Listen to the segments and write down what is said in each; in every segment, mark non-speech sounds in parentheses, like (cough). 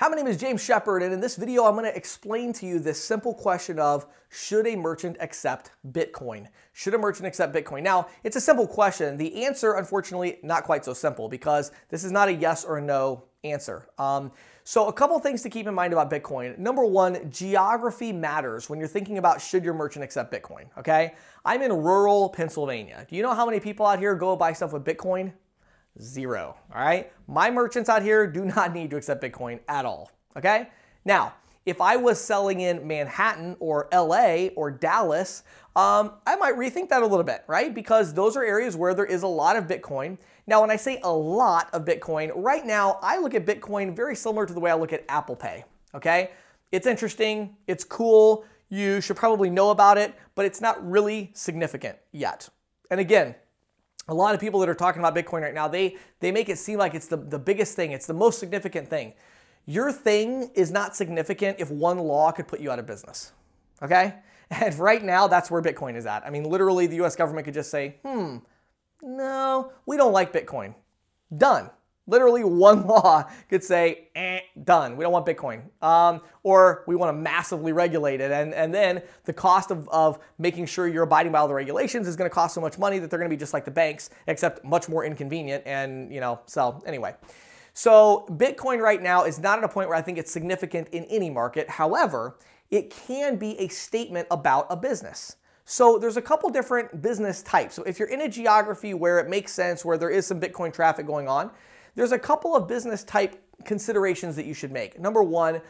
Hi, my name is James Shepard, and in this video, I'm going to explain to you this simple question of should a merchant accept Bitcoin? Should a merchant accept Bitcoin? Now, it's a simple question. The answer, unfortunately, not quite so simple because this is not a yes or no answer. Um, so, a couple things to keep in mind about Bitcoin. Number one, geography matters when you're thinking about should your merchant accept Bitcoin. Okay, I'm in rural Pennsylvania. Do you know how many people out here go buy stuff with Bitcoin? Zero. All right. My merchants out here do not need to accept Bitcoin at all. Okay. Now, if I was selling in Manhattan or LA or Dallas, um, I might rethink that a little bit, right? Because those are areas where there is a lot of Bitcoin. Now, when I say a lot of Bitcoin, right now I look at Bitcoin very similar to the way I look at Apple Pay. Okay. It's interesting. It's cool. You should probably know about it, but it's not really significant yet. And again, a lot of people that are talking about Bitcoin right now, they, they make it seem like it's the, the biggest thing, it's the most significant thing. Your thing is not significant if one law could put you out of business. Okay? (laughs) And right now, that's where Bitcoin is at. I mean, literally, the US government could just say, hmm, no, we don't like Bitcoin. Done. Literally, one (laughs) law could say, eh, done. We don't want Bitcoin. Um, or we want to massively regulate it. And, and then the cost of, of making sure you're abiding by all the regulations is going to cost so much money that they're going to be just like the banks, except much more inconvenient. And, you know, so anyway. So Bitcoin right now is not at a point where I think it's significant in any market. However, it can be a statement about a business. So there's a couple different business types. So if you're in a geography where it makes sense, where there is some Bitcoin traffic going on, there's a couple of business type considerations that you should make. Number one,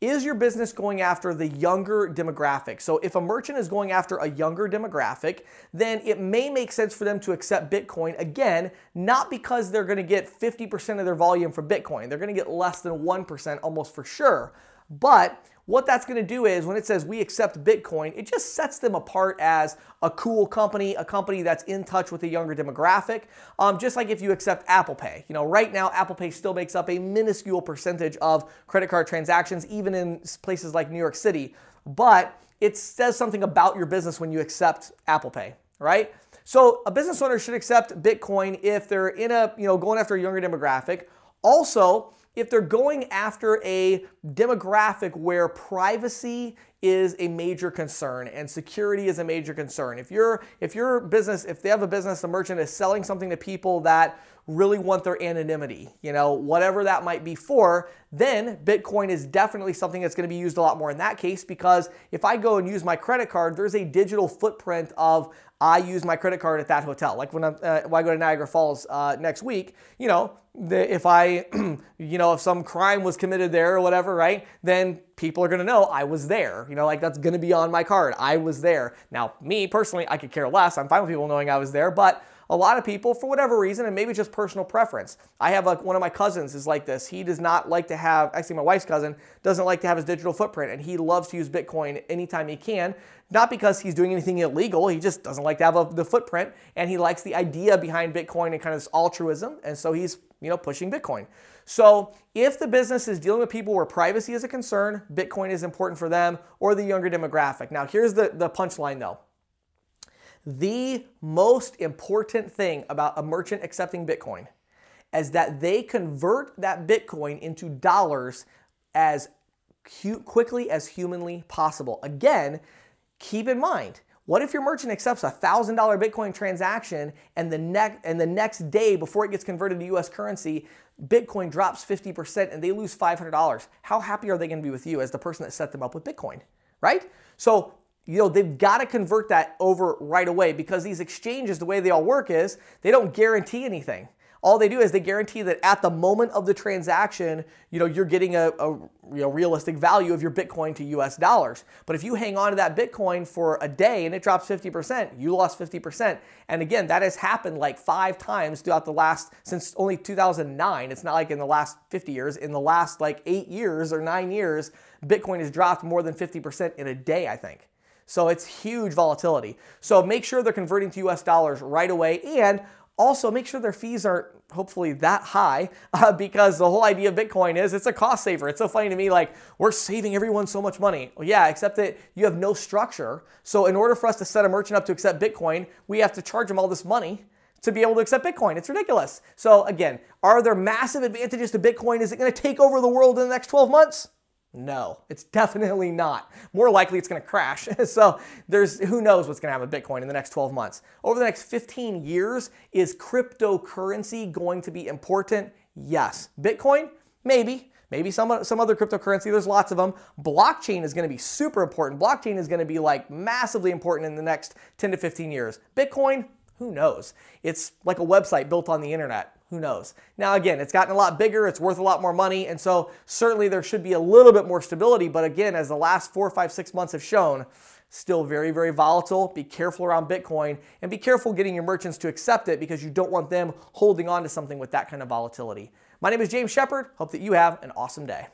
is your business going after the younger demographic? So if a merchant is going after a younger demographic, then it may make sense for them to accept Bitcoin again, not because they're going to get 50% of their volume from Bitcoin. They're going to get less than 1% almost for sure. But what that's going to do is when it says we accept Bitcoin, it just sets them apart as a cool company, a company that's in touch with a younger demographic. Um, just like if you accept Apple Pay. You know, right now, Apple Pay still makes up a minuscule percentage of credit card transactions, even in places like New York City. But it says something about your business when you accept Apple Pay, right? So a business owner should accept Bitcoin if they're in a, you know, going after a younger demographic. Also, if they're going after a demographic where privacy is a major concern and security is a major concern. If you're if your business, if they have a business, the merchant is selling something to people that really want their anonymity, you know, whatever that might be for, then Bitcoin is definitely something that's going to be used a lot more in that case because if I go and use my credit card, there's a digital footprint of I use my credit card at that hotel. Like when, uh, when i go to Niagara Falls uh, next week, you know, the, if I, (clears throat) you know, if some crime was committed there or whatever, right, then people are going to know I was there. You know, like that's going to be on my card. I was there. Now, me personally, I could care less. I'm fine with people knowing I was there, but a lot of people, for whatever reason, and maybe just personal preference. I have like one of my cousins is like this. He does not like to have, actually, my wife's cousin doesn't like to have his digital footprint, and he loves to use Bitcoin anytime he can. Not because he's doing anything illegal, he just doesn't like to have a, the footprint, and he likes the idea behind Bitcoin and kind of this altruism, and so he's you know pushing Bitcoin. So if the business is dealing with people where privacy is a concern, Bitcoin is important for them or the younger demographic. Now here's the, the punchline though. The most important thing about a merchant accepting Bitcoin is that they convert that Bitcoin into dollars as quickly as humanly possible. Again, keep in mind, what if your merchant accepts a $1,000 Bitcoin transaction and the, ne- and the next day before it gets converted to US currency, Bitcoin drops 50% and they lose $500? How happy are they going to be with you as the person that set them up with Bitcoin, right? So you know, they've got to convert that over right away because these exchanges, the way they all work is they don't guarantee anything. All they do is they guarantee that at the moment of the transaction, you know, you're getting a, a you know, realistic value of your Bitcoin to US dollars. But if you hang on to that Bitcoin for a day and it drops 50%, you lost 50%. And again, that has happened like five times throughout the last, since only 2009. It's not like in the last 50 years. In the last like eight years or nine years, Bitcoin has dropped more than 50% in a day, I think. So it's huge volatility. So make sure they're converting to US dollars right away and also make sure their fees aren't hopefully that high (laughs) uh, because the whole idea of Bitcoin is it's a cost saver. It's so funny to me like we're saving everyone so much money. Well, yeah, except that you have no structure. So in order for us to set a merchant up to accept Bitcoin, we have to charge them all this money to be able to accept Bitcoin. It's ridiculous. So again, are there massive advantages to Bitcoin? Is it going to take over the world in the next 12 months? No, it's definitely not. More likely it's going to crash. (laughs) so there's who knows what's going to happen with Bitcoin in the next 12 months. Over the next 15 years, is cryptocurrency going to be important? Yes. Bitcoin? Maybe. Maybe some, some other cryptocurrency. There's lots of them. Blockchain is going to be super important. Blockchain is going to be like massively important in the next 10 to 15 years. Bitcoin? Who knows? It's like a website built on the internet. Who knows? Now, again, it's gotten a lot bigger, it's worth a lot more money, and so certainly there should be a little bit more stability. But again, as the last four, five, six months have shown, still very, very volatile. Be careful around Bitcoin and be careful getting your merchants to accept it because you don't want them holding on to something with that kind of volatility. My name is James Shepard. Hope that you have an awesome day.